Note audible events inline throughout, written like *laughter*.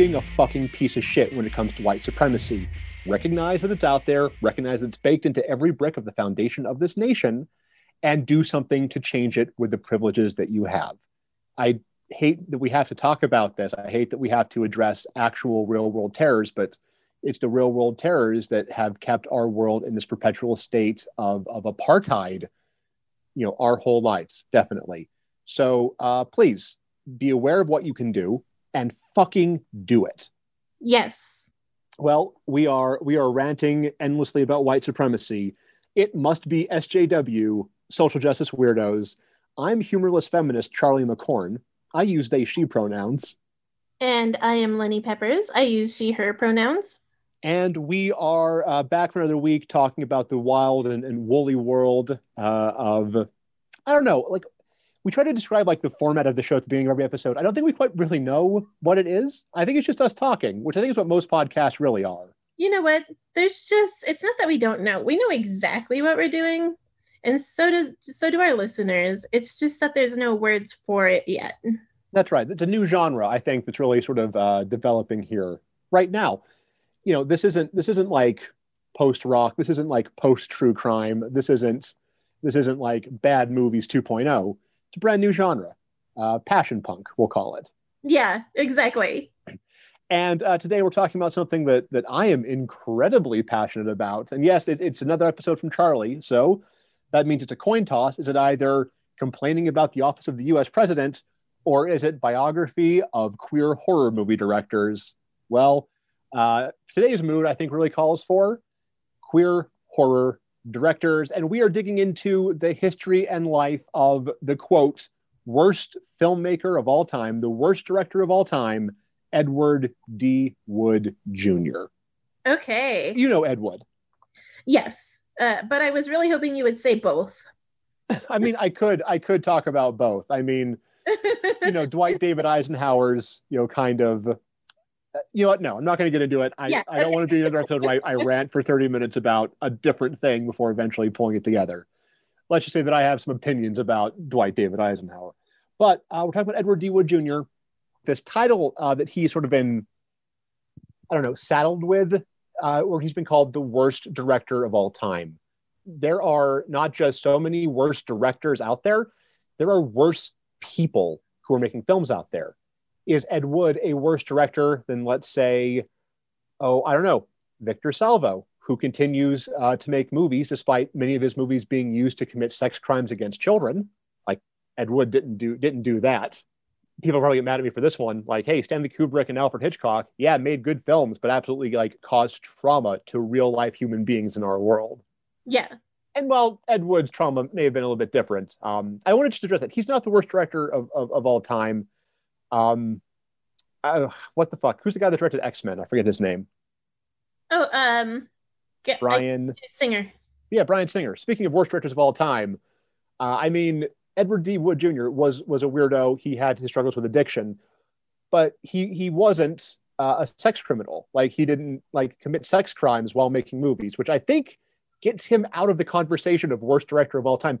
being a fucking piece of shit when it comes to white supremacy. Recognize that it's out there, recognize that it's baked into every brick of the foundation of this nation, and do something to change it with the privileges that you have. I hate that we have to talk about this. I hate that we have to address actual real world terrors, but it's the real world terrors that have kept our world in this perpetual state of, of apartheid, you know, our whole lives, definitely. So uh, please be aware of what you can do and fucking do it. Yes. Well, we are we are ranting endlessly about white supremacy. It must be SJW, social justice weirdos. I'm humorless feminist Charley McCorn. I use they she pronouns. And I am Lenny Peppers. I use she her pronouns. And we are uh, back for another week talking about the wild and, and woolly world uh, of, I don't know, like we try to describe like the format of the show at the beginning of every episode. I don't think we quite really know what it is. I think it's just us talking, which I think is what most podcasts really are. You know what? There's just it's not that we don't know. We know exactly what we're doing. And so does so do our listeners. It's just that there's no words for it yet. That's right. It's a new genre, I think, that's really sort of uh, developing here right now. You know, this isn't this isn't like post rock. This isn't like post true crime. This isn't this isn't like bad movies 2.0 it's a brand new genre, uh, passion punk, we'll call it. Yeah, exactly. And uh, today we're talking about something that that I am incredibly passionate about. And yes, it, it's another episode from Charley. So that means it's a coin toss. Is it either complaining about the office of the U.S. president, or is it biography of queer horror movie directors? Well, uh, today's mood I think really calls for queer horror directors, and we are digging into the history and life of the quote, worst filmmaker of all time, the worst director of all time, Edward D. Wood Jr. Okay. You know Ed Wood. Yes. Uh, but I was really hoping you would say both. *laughs* I mean, I could I could talk about both. I mean, *laughs* you know, Dwight David Eisenhower's, you know, kind of you know what? No, I'm not going to get into it. I, yeah, I don't want to be another episode where I, I rant for 30 minutes about a different thing before eventually pulling it together. Let's just say that I have some opinions about Dwight David Eisenhower. But uh, we're talking about Edward D. Wood Jr., this title uh, that he's sort of been, I don't know, saddled with, uh, where he's been called the worst director of all time. There are not just so many worse directors out there, there are worse people who are making films out there is Ed Wood a worse director than, let's say, oh, I don't know, Victor Salva, who continues uh, to make movies despite many of his movies being used to commit sex crimes against children? Like Ed Wood didn't do didn't do that. People probably get mad at me for this one. Like, hey, Stanley Kubrick and Alfred Hitchcock, yeah, made good films, but absolutely like caused trauma to real life human beings in our world. Yeah. And while Ed Wood's trauma may have been a little bit different, um, I wanted to just address that. He's not the worst director of, of, of all time. Um, uh, what the fuck? Who's the guy that directed X Men? I forget his name. Oh, um, get, Bryan I, Singer. Yeah, Bryan Singer. Speaking of worst directors of all time, uh, I mean, Edward D. Wood Jr. was was a weirdo. He had his struggles with addiction, but he he wasn't uh, a sex criminal. Like he didn't like commit sex crimes while making movies, which I think gets him out of the conversation of worst director of all time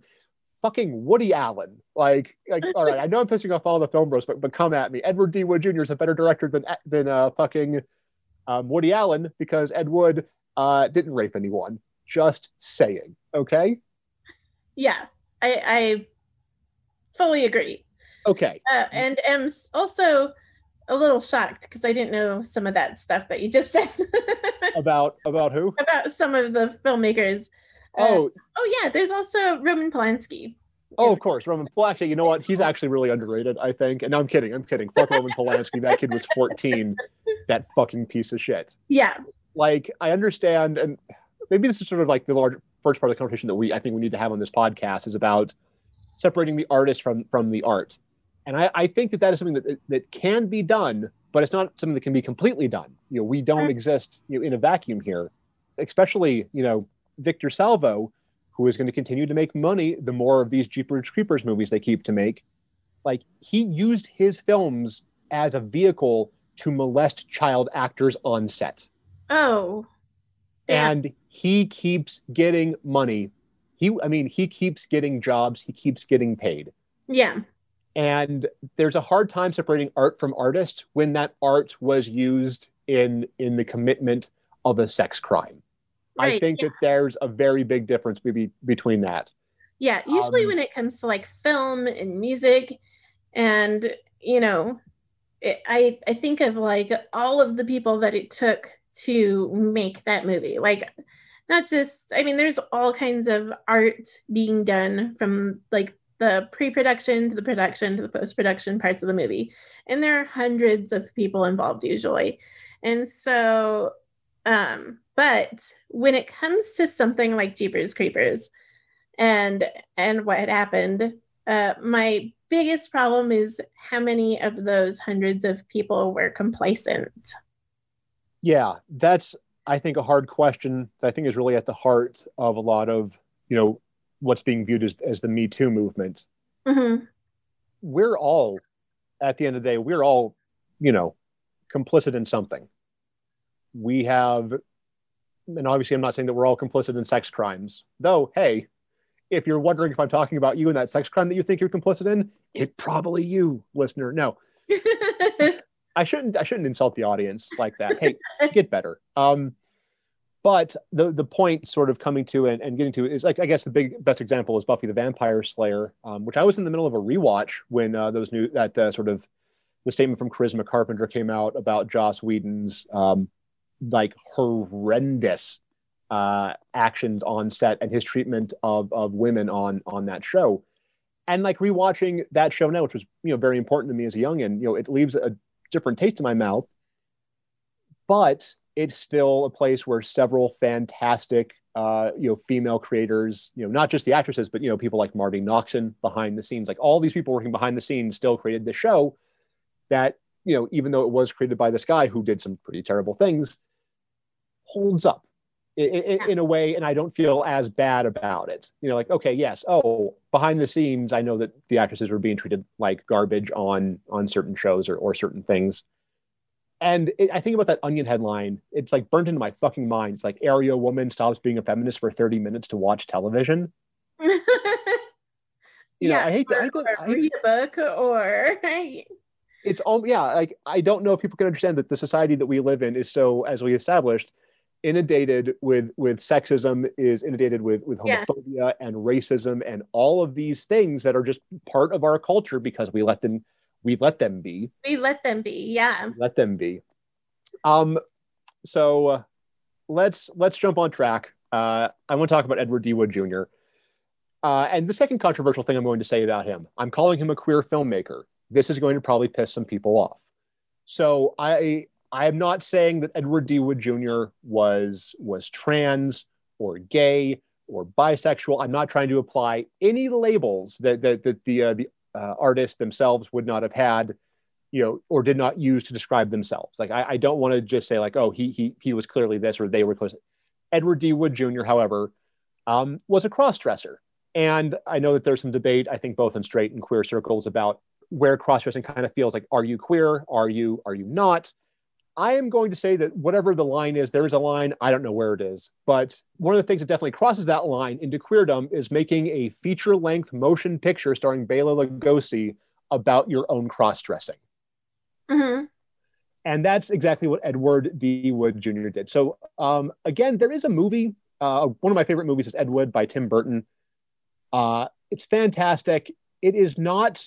fucking Woody Allen. Like, like, all right, I know I'm pissing off all the film bros, but but come at me. Edward D. Wood Jr. is a better director than than uh, fucking um, Woody Allen because Ed Wood uh, didn't rape anyone. Just saying, okay? Yeah, I, I fully agree. Okay, uh, and am also a little shocked because I didn't know some of that stuff that you just said *laughs* about about who about some of the filmmakers uh, oh, oh yeah. There's also Roman Polanski. Oh, of course, Roman. Well, actually, you know what? He's actually really underrated. I think. And no, I'm kidding. I'm kidding. Fuck Roman Polanski. That kid was 14. That fucking piece of shit. Yeah. Like I understand, and maybe this is sort of like the large first part of the conversation that we I think we need to have on this podcast is about separating the artist from from the art. And I, I think that that is something that that can be done, but it's not something that can be completely done. You know, we don't mm-hmm. exist you know, in a vacuum here, especially you know Victor Salva, who is going to continue to make money the more of these Jeepers Creepers movies they keep to make, like he used his films as a vehicle to molest child actors on set. Oh. Damn. And he keeps getting money. He I mean, he keeps getting jobs, he keeps getting paid. Yeah. and there's a hard time separating art from artist when that art was used in in the commitment of a sex crime. Right, I think yeah. that there's a very big difference maybe between that. Yeah, usually um, when it comes to like film and music, and you know, it, I I think of like all of the people that it took to make that movie. Like, not just I mean, there's all kinds of art being done from like the pre-production to the production to the post-production parts of the movie, and there are hundreds of people involved usually, and so um but when it comes to something like Jeepers Creepers and and what had happened, uh, my biggest problem is how many of those hundreds of people were complacent. Yeah, that's I think a hard question that I think is really at the heart of a lot of you know what's being viewed as, as the Me Too movement. Mm-hmm. We're all, at the end of the day, we're all, you know, complicit in something. We have and obviously I'm not saying that we're all complicit in sex crimes. Though, hey, if you're wondering if I'm talking about you and that sex crime that you think you're complicit in, it probably you, listener. No. *laughs* I shouldn't I shouldn't insult the audience like that. Hey, get better. Um, but the the point sort of coming to and, and getting to is like I guess the big best example is Buffy the Vampire Slayer, um, which I was in the middle of a rewatch when uh, those new that uh, sort of the statement from Charisma Carpenter came out about Joss Whedon's um, like horrendous uh, actions on set and his treatment of of women on on that show. And like rewatching that show now, which was you know very important to me as a youngin, you know, it leaves a different taste in my mouth. But it's still a place where several fantastic uh, you know female creators, you know, not just the actresses, but you know people like Marti Noxon behind the scenes, like all these people working behind the scenes, still created the show. That you know, even though it was created by this guy who did some pretty terrible things, holds up in, in, in, a way and i don't feel as bad about it. You know like okay yes oh behind the scenes i know that the actresses were being treated like garbage on on certain shows or, or certain things. And it, i think about that onion headline it's like burnt into my fucking mind. It's like area woman stops being a feminist for 30 minutes to watch television. *laughs* You yeah, know, I hate to, I hate to, I hate, read a book or *laughs* it's all yeah like i don't know if people can understand that the society that we live in is so as we established inundated with with sexism is inundated with with homophobia yeah. and racism and all of these things that are just part of our culture because we let them we let them be. We let them be yeah. We let them be. Um so uh, let's let's jump on track. Uh i want to talk about edward d. Wood jr uh, and the second controversial thing i'm going to say about him i'm calling him a queer filmmaker. This is going to probably piss some people off. So i I am not saying that Edward D. Wood Jr. was was trans or gay or bisexual. I'm not trying to apply any labels that that, that the uh, the uh, artists themselves would not have had, you know, or did not use to describe themselves. Like I, I don't want to just say like, oh, he he he was clearly this or they were close. Edward D. Wood Jr., however, um, was a crossdresser, and I know that there's some debate. I think both in straight and queer circles about where crossdressing kind of feels like, are you queer? Are you are you not? I am going to say that whatever the line is, there is a line. I don't know where it is. But one of the things that definitely crosses that line into queerdom is making a feature length motion picture starring Bela Lugosi about your own cross dressing. Mm-hmm. And that's exactly what Edward D. Wood Jr. did. So, um, again, there is a movie. Uh, one of my favorite movies is Ed Wood by Tim Burton. Uh, it's fantastic. It is not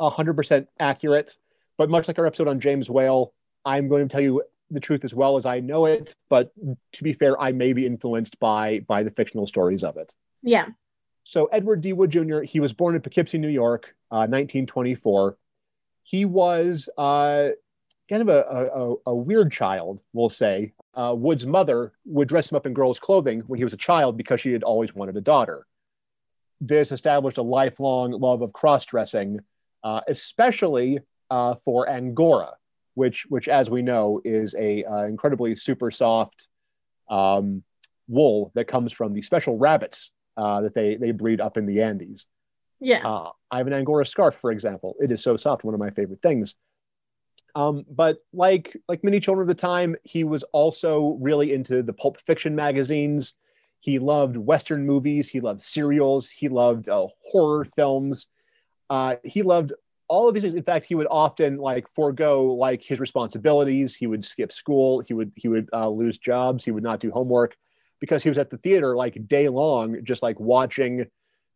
100% accurate, but much like our episode on James Whale, I'm going to tell you the truth as well as I know it, but to be fair, I may be influenced by by the fictional stories of it. Yeah. So Edward D. Wood Jr. He was born in Poughkeepsie, New York, uh, 1924. He was uh, kind of a, a, a, weird child, we'll say. Uh, Wood's mother would dress him up in girls' clothing when he was a child because she had always wanted a daughter. This established a lifelong love of cross dressing, uh, especially uh, for Angora, which which as we know is a uh, incredibly super soft um, wool that comes from the special rabbits uh, that they they breed up in the Andes. Yeah, uh, I have an Angora scarf, for example. It is so soft, one of my favorite things. Um, but like like many children of the time, he was also really into the pulp fiction magazines. He loved Western movies. He loved serials. He loved uh, horror films. Uh, he loved all of these things. In fact, he would often like forego like his responsibilities. He would skip school. He would he would uh, lose jobs. He would not do homework because he was at the theater like day long, just like watching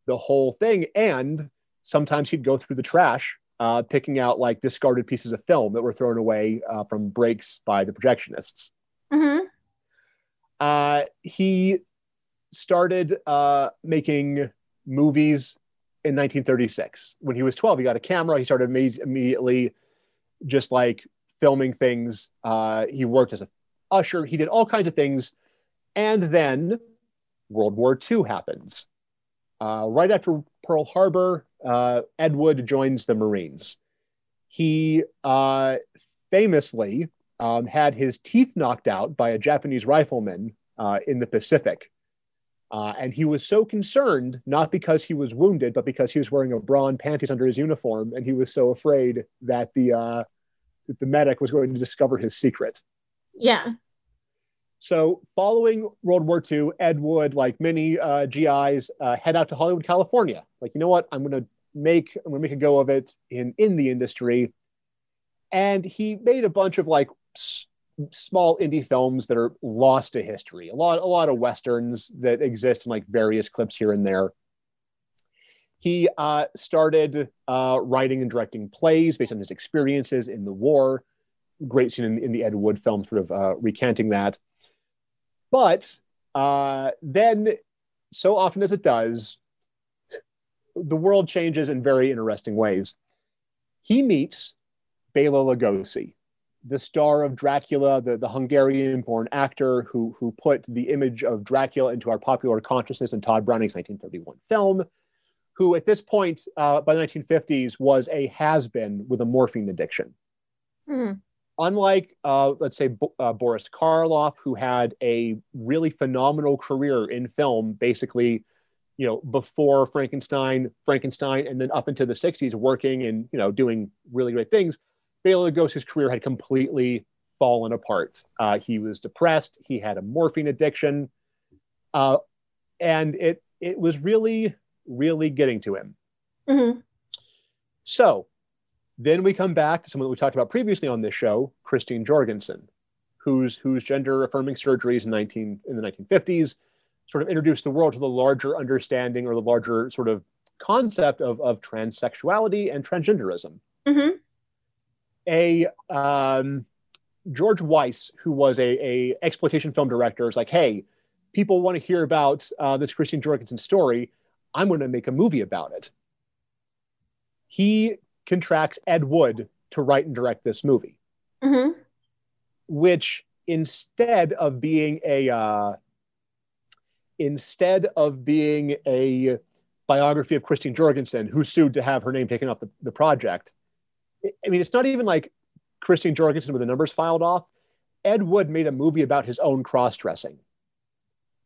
the whole thing. And sometimes he'd go through the trash, uh, picking out like discarded pieces of film that were thrown away uh, from breaks by the projectionists. Mm-hmm. Uh, he started uh, making movies in 1936. When he was 12, he got a camera. He started immediately just like filming things. Uh, he worked as a usher. He did all kinds of things. And then World War II happens. Uh, right after Pearl Harbor, uh, Ed Wood joins the Marines. He uh, famously um, had his teeth knocked out by a Japanese rifleman uh, in the Pacific. Uh, and he was so concerned, not because he was wounded, but because he was wearing a bra and panties under his uniform, and he was so afraid that the uh, that the medic was going to discover his secret. Yeah. So, following World War II, Ed Wood, like many uh, GIs, uh, head out to Hollywood, California. Like, you know what? I'm going to make I'm going to make a go of it in in the industry. And he made a bunch of like small indie films that are lost to history. A lot, a lot of westerns that exist in like various clips here and there. He uh, started uh, writing and directing plays based on his experiences in the war. Great scene in, in the Ed Wood film, sort of uh, recanting that. But uh, then, so often as it does, the world changes in very interesting ways. He meets Bela Lugosi, the star of Dracula, the, the Hungarian-born actor who, who put the image of Dracula into our popular consciousness in Tod Browning's 1931 film, who at this point, uh, by the 1950s, was a has-been with a morphine addiction. Mm. Unlike, uh, let's say, Bo- uh, Boris Karloff, who had a really phenomenal career in film, basically, you know, before Frankenstein, Frankenstein, and then up into the 60s, working and, you know, doing really great things – Bela Lugosi's career had completely fallen apart. Uh, he was depressed. He had a morphine addiction, uh, and it it was really really getting to him. Mm-hmm. So then we come back to someone that we talked about previously on this show, Christine Jorgensen, whose whose gender affirming surgeries in 19 in the 1950s sort of introduced the world to the larger understanding or the larger sort of concept of, of transsexuality and transgenderism. Mm-hmm a um, George Weiss, who was a, a exploitation film director, is like, hey, people want to hear about uh, this Christine Jorgensen story. I'm going to make a movie about it. He contracts Ed Wood to write and direct this movie, mm-hmm. which instead of being a uh, instead of being a biography of Christine Jorgensen, who sued to have her name taken off the, the project, I mean, it's not even like Christine Jorgensen with the numbers filed off. Ed Wood made a movie about his own cross dressing.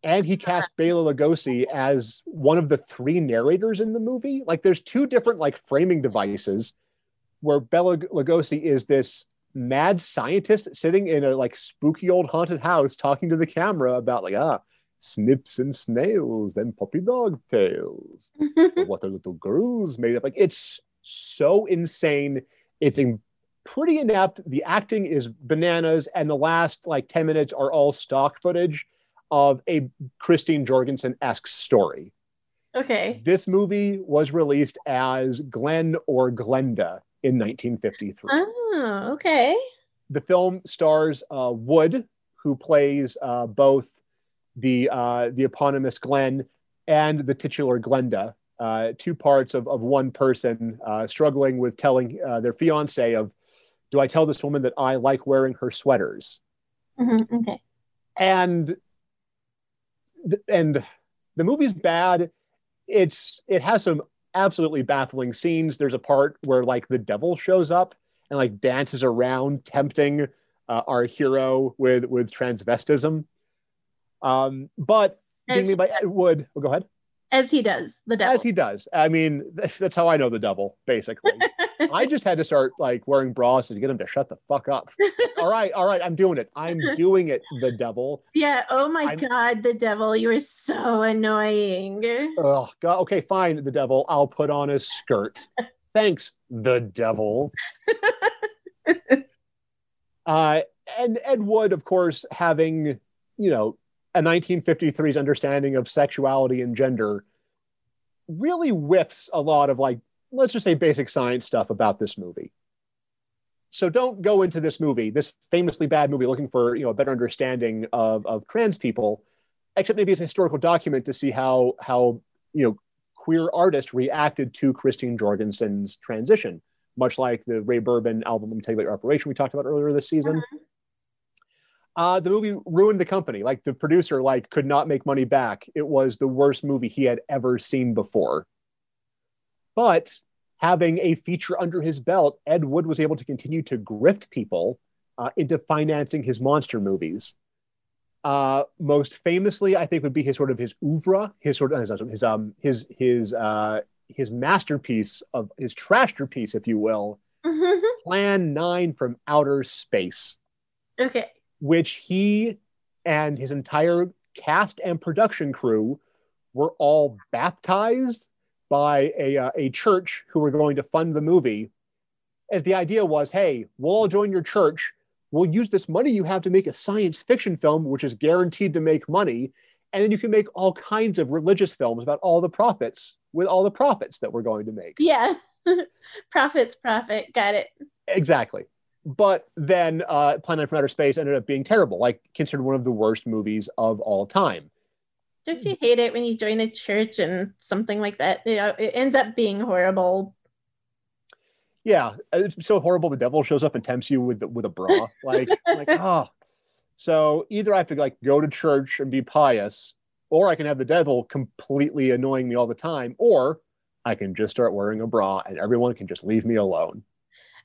And he cast Bela Lugosi as one of the three narrators in the movie. Like, there's two different like framing devices where Bela Lugosi is this mad scientist sitting in a like spooky old haunted house talking to the camera about like ah snips and snails and puppy dog tails. *laughs* what are little girls made of? Like it's so insane it's a pretty inept. The acting is bananas, and the last like 10 minutes are all stock footage of a Christine Jorgensen esque story. Okay. This movie was released as Glen or Glenda in 1953. Oh, okay. The film stars uh, Wood, who plays uh, both the uh, the eponymous Glen and the titular Glenda, uh, two parts of, of one person uh, struggling with telling uh, their fiance of, do I tell this woman that I like wearing her sweaters? Mm-hmm. Okay. And and the movie's bad. It's it has some absolutely baffling scenes. There's a part where like the devil shows up and like dances around, tempting uh, our hero with with transvestism. Um, but being made by Ed Wood. Oh, go ahead as he does the devil. As he does. I mean that's how i know the devil basically. I just had to start like wearing bras to get him to shut the fuck up. *laughs* All right all right i'm doing it. I'm doing it the devil. Yeah oh my I'm... god the devil you are so annoying. Oh god okay fine the devil. I'll put on a skirt. Thanks, the devil. *laughs* uh, and Ed Wood, of course, having, you know, a 1953's understanding of sexuality and gender really whiffs a lot of like let's just say basic science stuff about this movie so don't go into this movie this famously bad movie looking for you know a better understanding of, of trans people except maybe as a historical document to see how how you know queer artists reacted to christine jorgensen's transition much like the ray bourbon album let me tell about your operation we talked about earlier this season mm-hmm. Uh, the movie ruined the company like the producer like could not make money back it was the worst movie he had ever seen before but having a feature under his belt, Ed Wood was able to continue to grift people uh, into financing his monster movies. Uh, most famously, I think, would be his sort of his oeuvre, his sort of his his um his his uh, his masterpiece of his trashterpiece, if you will, mm-hmm. Plan Nine from Outer Space. Okay. Which he and his entire cast and production crew were all baptized by a, uh, a church who were going to fund the movie. As the idea was, hey, we'll all join your church. We'll use this money you have to make a science fiction film, which is guaranteed to make money. And then you can make all kinds of religious films about all the profits with all the profits that we're going to make. Yeah. *laughs* profits, profit. Got it. Exactly. But then uh, Plan Nine from Outer Space ended up being terrible, like considered one of the worst movies of all time. Don't you hate it when you join a church and something like that? You know, it ends up being horrible. Yeah, it's so horrible. The devil shows up and tempts you with with a bra. *laughs* Like, like ah. Oh. So either I have to like go to church and be pious, or I can have the devil completely annoying me all the time, or I can just start wearing a bra and everyone can just leave me alone.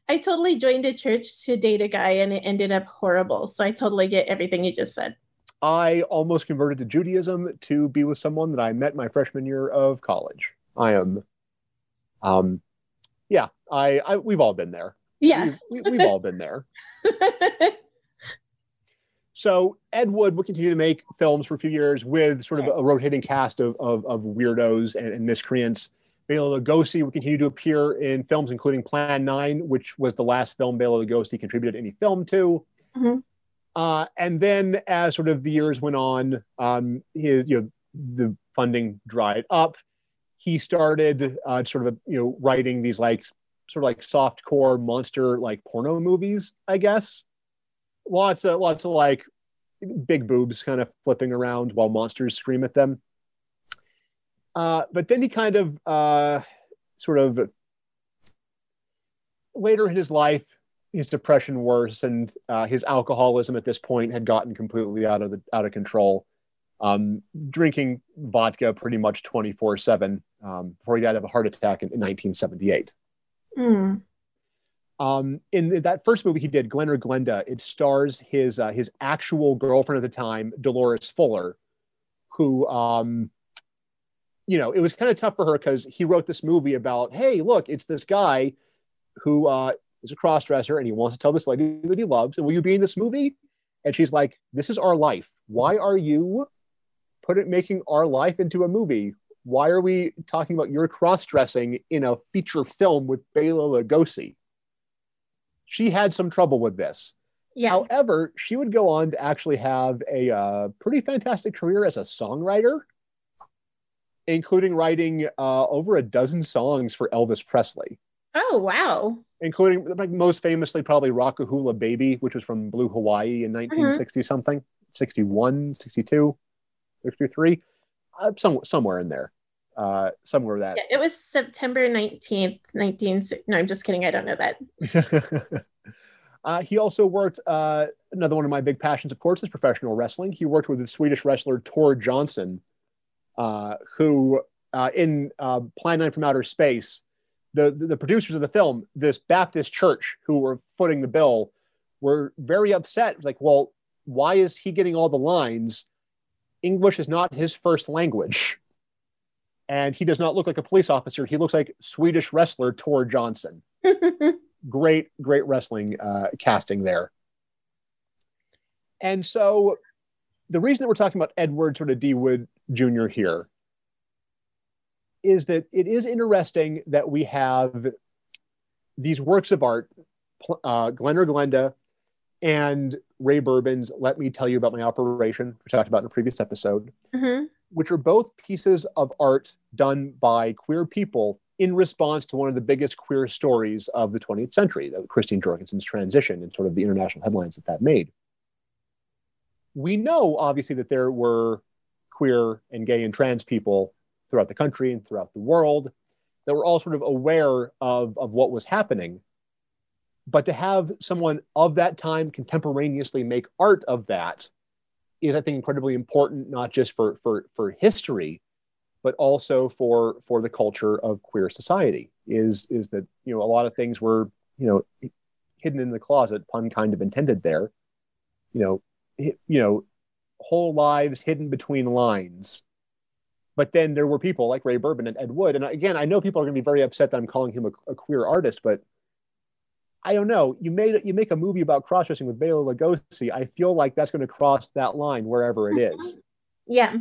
I totally joined a church to date a guy and it ended up horrible. So I totally get everything you just said. I almost converted to Judaism to be with someone that I met my freshman year of college. I am, um, yeah, I, I we've all been there. Yeah, we, have all been there. *laughs* so Ed Wood would continue to make films for a few years with sort of a rotating cast of, of, of weirdos and, and miscreants. Bela Lugosi would continue to appear in films including Plan 9, which was the last film Bela Lugosi contributed any film to. Mm-hmm. Uh, and then as sort of the years went on, um, his you know the funding dried up. He started uh, sort of you know writing these like sort of like soft core monster like porno movies, I guess. Lots of lots of like big boobs kind of flipping around while monsters scream at them. Uh, but then he kind of uh, sort of later in his life his depression worse and uh, his alcoholism at this point had gotten completely out of the out of control um, drinking vodka pretty much 24 7 um, before he died of a heart attack in, in 1978 mm. um, in that first movie he did glen or glenda it stars his uh, his actual girlfriend at the time dolores fuller who um, you know it was kind of tough for her because he wrote this movie about hey look it's this guy who uh, is a crossdresser and he wants to tell this lady that he loves, and will you be in this movie? And she's like, This is our life. Why are you putting making our life into a movie? Why are we talking about your cross dressing in a feature film with Bela Lugosi? She had some trouble with this. Yeah. However, she would go on to actually have a uh, pretty fantastic career as a songwriter, including writing uh, over a dozen songs for Elvis Presley. Oh, wow including like most famously probably Rock-A-Hula Baby, which was from Blue Hawaii in 1960 mm-hmm. something, 61, 62, 63, uh, some, somewhere in there. Uh, somewhere that yeah, it was September 19th, 19. No, I'm just kidding. I don't know that. *laughs* uh, he also worked, uh, another one of my big passions, of course, is professional wrestling. He worked with the Swedish wrestler Tor Johnson, uh, who uh, in uh, Plan 9 from Outer Space the, the producers of the film, this Baptist church who were footing the bill, were very upset. Like, well, why is he getting all the lines? English is not his first language. And he does not look like a police officer. He looks like Swedish wrestler Tor Johnson. *laughs* great, great wrestling uh, casting there. And so the reason that we're talking about Edward sort of D. Wood Jr. here is that it is interesting that we have these works of art, uh, Glen or Glenda and Ray Bourbon's Let Me Tell You About My Operation, which I talked about in a previous episode, mm-hmm. which are both pieces of art done by queer people in response to one of the biggest queer stories of the 20th century, Christine Jorgensen's transition and sort of the international headlines that that made. We know, obviously, that there were queer and gay and trans people throughout the country and throughout the world that were all sort of aware of, of what was happening. But to have someone of that time contemporaneously make art of that is i think incredibly important not just for for for history but also for for the culture of queer society. Is is that you know a lot of things were you know hidden in the closet pun kind of intended there. You know you know whole lives hidden between lines but then there were people like ray bourbon and ed wood and again i know people are going to be very upset that i'm calling him a, a queer artist but I don't know. You made you make a movie about cross dressing with Bela Lugosi. I feel like that's going to cross that line wherever it is. *laughs* Yeah.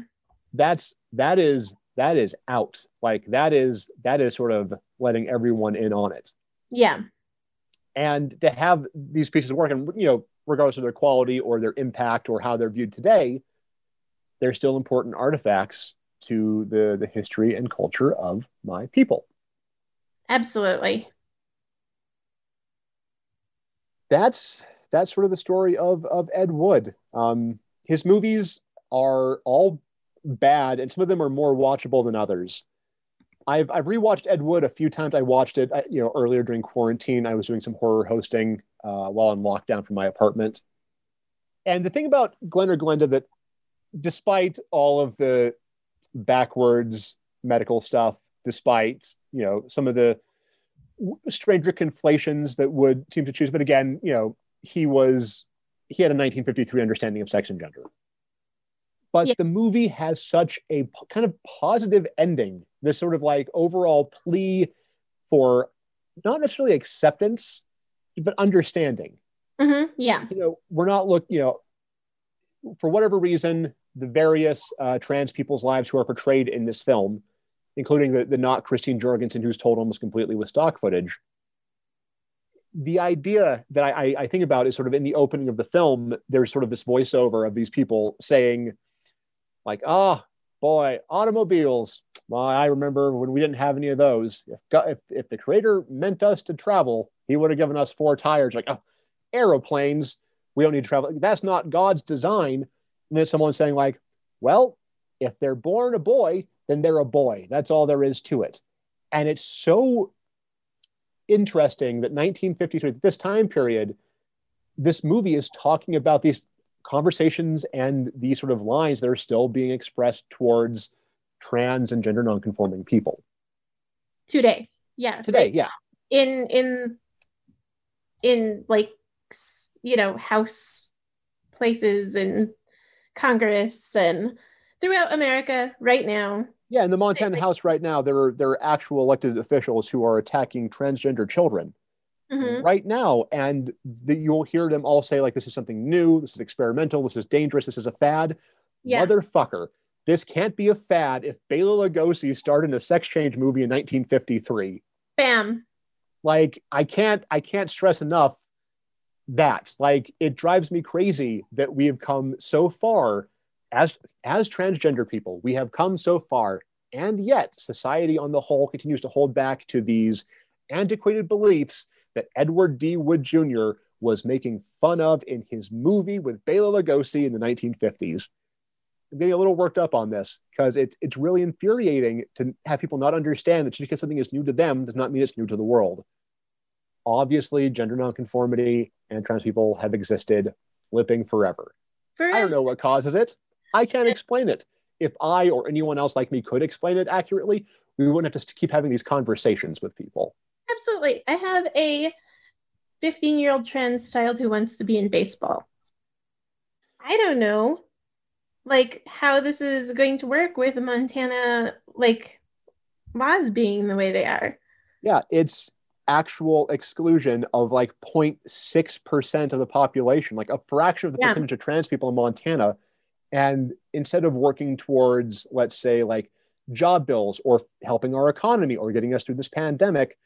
That's that is that is out. Like that is that is sort of letting everyone in on it. Yeah. And to have these pieces work, and you know, regardless of their quality or their impact or how they're viewed today, they're still important artifacts to the the history and culture of my people. Absolutely that's that's sort of the story of of Ed Wood. Um, his movies are all bad, and some of them are more watchable than others. I've I've rewatched Ed Wood a few times. I watched it, you know, earlier during quarantine. I was doing some horror hosting uh, while in lockdown from my apartment. And the thing about Glen or Glenda that, despite all of the backwards medical stuff, despite you know some of the stranger conflations that would seem to choose. But again, you know, he was he had a 1953 understanding of sex and gender. But yeah. the movie has such a kind of positive ending. This sort of like overall plea for not necessarily acceptance, but understanding. Mm-hmm. Yeah. You know, we're not look. You know, for whatever reason, the various uh, trans people's lives who are portrayed in this film including the, the not Christine Jorgensen, who's told almost completely with stock footage. The idea that I, I think about is sort of in the opening of the film, there's sort of this voiceover of these people saying, like, ah, oh, boy, automobiles. Well, I remember when we didn't have any of those. If, if, if the creator meant us to travel, he would have given us four tires. Like, oh, aeroplanes, we don't need to travel. That's not God's design. And then someone saying, like, well, if they're born a boy, then they're a boy. That's all there is to it. And it's so interesting that 1953, this time period, this movie is talking about these conversations and these sort of lines that are still being expressed towards trans and gender nonconforming people. Today. Yeah. Today, like, yeah. In in in like you know, house places and Congress and throughout America right now. Yeah, in the Montana House right now, there are there are actual elected officials who are attacking transgender children mm-hmm. right now, and the, you'll hear them all say like, "This is something new. This is experimental. This is dangerous. This is a fad." Yeah. Motherfucker, this can't be a fad if Bela Lugosi starred in a sex change movie in 1953. Bam. Like I can't I can't stress enough that like it drives me crazy that we have come so far as as transgender people, we have come so far, and yet society on the whole continues to hold back to these antiquated beliefs that Edward D. Wood Jr. was making fun of in his movie with Bela Lugosi in the 1950s. I'm getting a little worked up on this because it's it's really infuriating to have people not understand that just because something is new to them does not mean it's new to the world. Obviously, gender nonconformity and trans people have existed, living forever. forever. I don't know what causes it. I can't explain it. If I or anyone else like me could explain it accurately, we wouldn't have to keep having these conversations with people. Absolutely. I have a 15 year old trans child who wants to be in baseball. I don't know like how this is going to work with Montana like laws being the way they are. Yeah, it's actual exclusion of like 0.6% of the population, like a fraction of the yeah. percentage of trans people in Montana and instead of working towards, let's say, like job bills or helping our economy or getting us through this pandemic,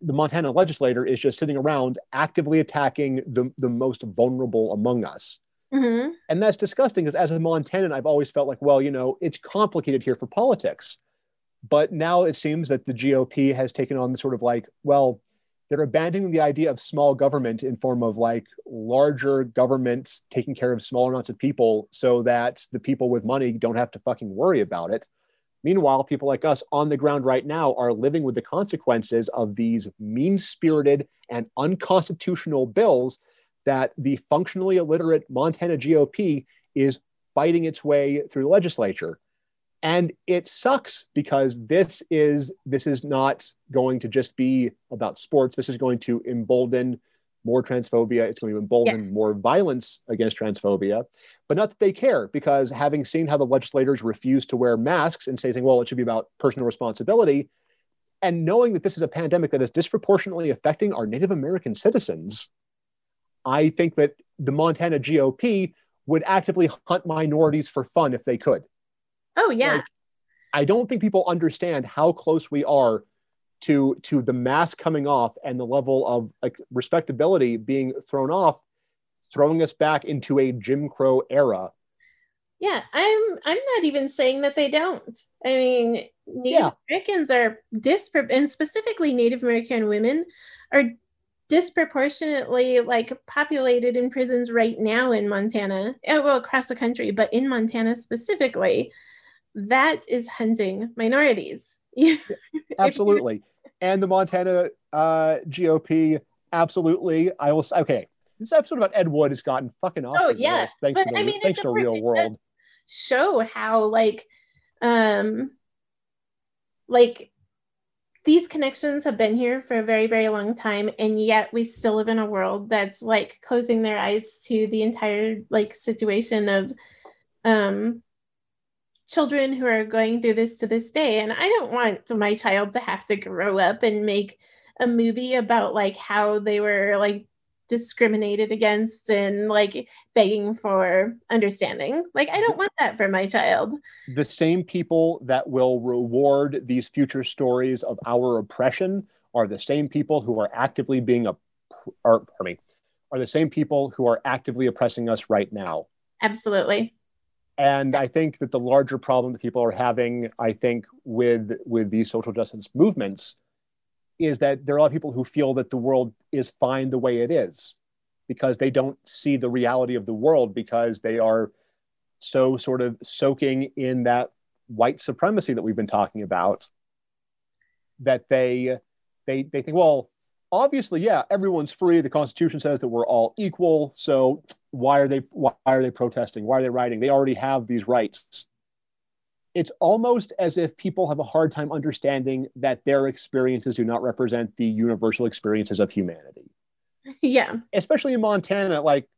the Montana legislator is just sitting around actively attacking the, the most vulnerable among us. Mm-hmm. And that's disgusting because as a Montanan, I've always felt like, well, you know, it's complicated here for politics. But now it seems that the GOP has taken on the sort of like, well, they're abandoning the idea of small government in form of like larger government taking care of smaller amounts of people so that the people with money don't have to fucking worry about it. Meanwhile, people like us on the ground right now are living with the consequences of these mean spirited and unconstitutional bills that the functionally illiterate Montana GOP is fighting its way through the legislature. And it sucks because this is this is not going to just be about sports. This is going to embolden more transphobia. It's going to embolden yes. more violence against transphobia. But not that they care, because having seen how the legislators refuse to wear masks and saying, well, it should be about personal responsibility, and knowing that this is a pandemic that is disproportionately affecting our Native American citizens, I think that the Montana GOP would actively hunt minorities for fun if they could. Oh yeah. Like, I don't think people understand how close we are to to the mask coming off and the level of like respectability being thrown off, throwing us back into a Jim Crow era. Yeah, I'm I'm not even saying that they don't. I mean, Native yeah. Americans are dispro and specifically Native American women are disproportionately like populated in prisons right now in Montana, uh, well across the country, but in Montana specifically, that is hunting minorities. yeah, *laughs* absolutely, and the Montana uh, GOP, absolutely. I will. Okay, this episode about Ed Wood has gotten fucking off. Oh yeah, thanks but, to the, I mean, thanks to real world. Show how like, um, like these connections have been here for a very very long time and yet we still live in a world that's like closing their eyes to the entire like situation of um children who are going through this to this day and i don't want my child to have to grow up and make a movie about like how they were like discriminated against and like begging for understanding. Like, I don't want that for my child. The same people that will reward these future stories of our oppression are the same people who are actively being, a, or, pardon me, are the same people who are actively oppressing us right now. Absolutely. And I think that the larger problem that people are having, I think, with with these social justice movements is that there are a lot of people who feel that the world is fine the way it is because they don't see the reality of the world because they are so sort of soaking in that white supremacy that we've been talking about that they they they think well obviously yeah everyone's free. The constitution says that we're all equal. So why are they why are they protesting? Why are they writing they already have these rights. It's almost as if people have a hard time understanding that their experiences do not represent the universal experiences of humanity. *laughs* Yeah. Especially in Montana, like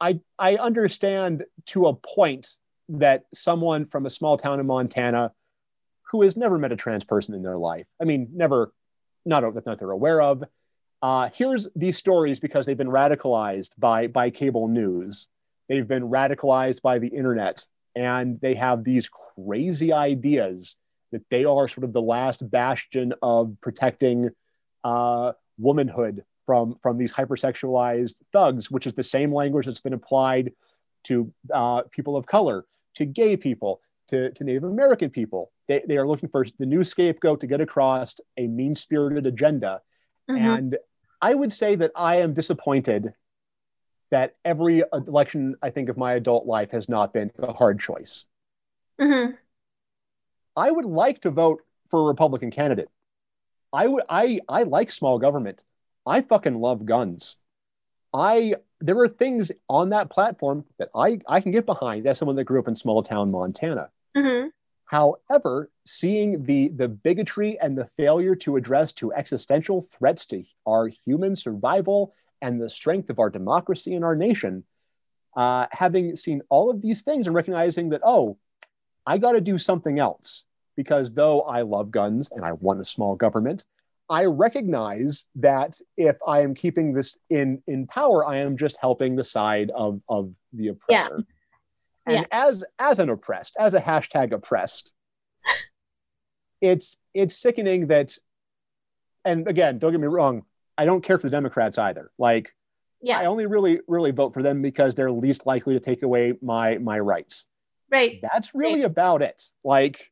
I I understand to a point that someone from a small town in Montana who has never met a trans person in their life, I mean, never, not that they're aware of, uh, here's these stories because they've been radicalized by by cable news. They've been radicalized by the internet and they have these crazy ideas that they are sort of the last bastion of protecting uh, womanhood from from these hypersexualized thugs, which is the same language that's been applied to uh, people of color, to gay people, to, to Native American people. They, they are looking for the new scapegoat to get across a mean spirited agenda. Mm-hmm. And I would say that I am disappointed that every election I think of my adult life has not been a hard choice. Mm-hmm. I would like to vote for a Republican candidate. I would I I like small government. I fucking love guns. I there are things on that platform that I I can get behind as someone that grew up in small town Montana. Mm-hmm. However, seeing the the bigotry and the failure to address to existential threats to our human survival and the strength of our democracy and our nation, uh, having seen all of these things and recognizing that, oh, I got to do something else because though I love guns and I want a small government, I recognize that if I am keeping this in in power, I am just helping the side of of the oppressor. Yeah. And yeah. as as an oppressed, as a hashtag oppressed, *laughs* it's it's sickening that and again, don't get me wrong, I don't care for the Democrats either. Like, yeah, I only really really vote for them because they're least likely to take away my my rights. Right. That's really right. about it. Like,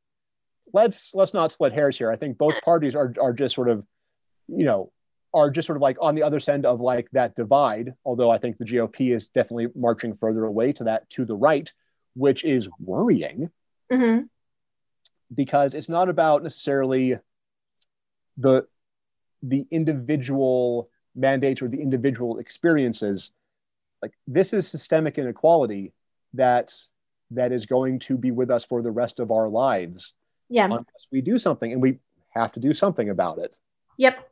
let's let's not split hairs here. I think both *laughs* parties are are just sort of, you know, are just sort of like on the other end of like that divide. Although I think the GOP is definitely marching further away to that to the right, which is worrying. Mm-hmm. Because it's not about necessarily the the individual mandates or the individual experiences. Like this is systemic inequality that that is going to be with us for the rest of our lives. Yeah. Unless we do something, and we have to do something about it. Yep.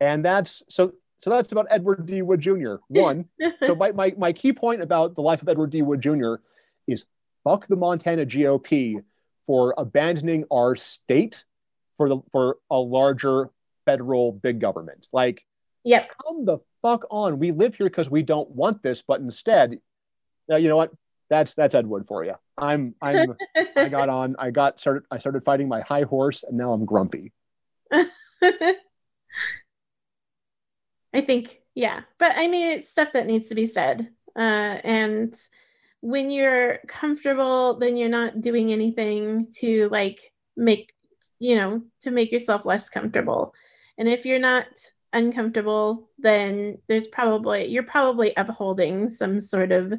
And that's so so that's about Edward D. Wood Jr. One. *laughs* so my, my my key point about the life of Edward D. Wood Jr. is fuck the Montana GOP for abandoning our state for the for a larger federal big government. Like, yep. come the fuck on. We live here because we don't want this, but instead, uh, you know what? That's that's Ed Wood for you. I'm I'm *laughs* I got on. I got started. I started fighting my high horse, and now I'm grumpy. *laughs* I think, yeah. But I mean, it's stuff that needs to be said. Uh, and when you're comfortable, then you're not doing anything to like make, you know, to make yourself less comfortable. And if you're not uncomfortable, then there's probably, you're probably upholding some sort of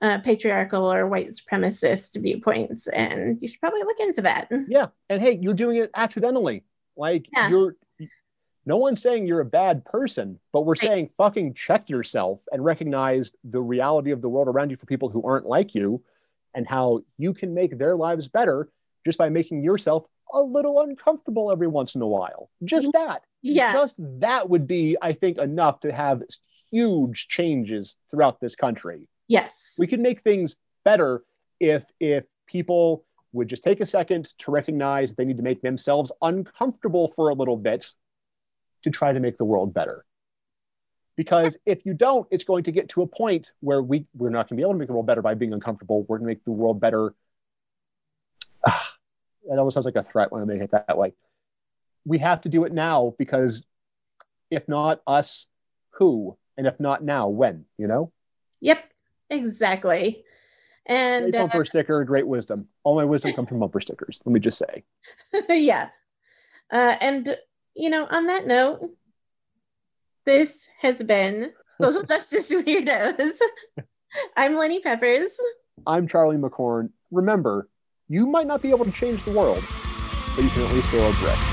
uh, patriarchal or white supremacist viewpoints. And you should probably look into that. Yeah. And hey, you're doing it accidentally. Like yeah. you're no one's saying you're a bad person, but we're right. saying fucking check yourself and recognize the reality of the world around you for people who aren't like you and how you can make their lives better just by making yourself a little uncomfortable every once in a while. Just mm-hmm. that. Yeah. Just that would be, I think, enough to have huge changes throughout this country. Yes. We could make things better if if people would just take a second to recognize they need to make themselves uncomfortable for a little bit to try to make the world better. Because if you don't, it's going to get to a point where we, we're not going to be able to make the world better by being uncomfortable. We're going to make the world better. Ah, that almost sounds like a threat when I make it that way. We have to do it now because if not us, who? And if not now, when? You know? Yep, exactly. And great bumper uh, sticker, great wisdom. All my wisdom *laughs* comes from bumper stickers. Let me just say. *laughs* yeah, uh, and you know, on that note, this has been Social *laughs* Justice Weirdos. I'm Lenny Peppers. I'm Charley McCorn. Remember, you might not be able to change the world, but you can at least throw a brick.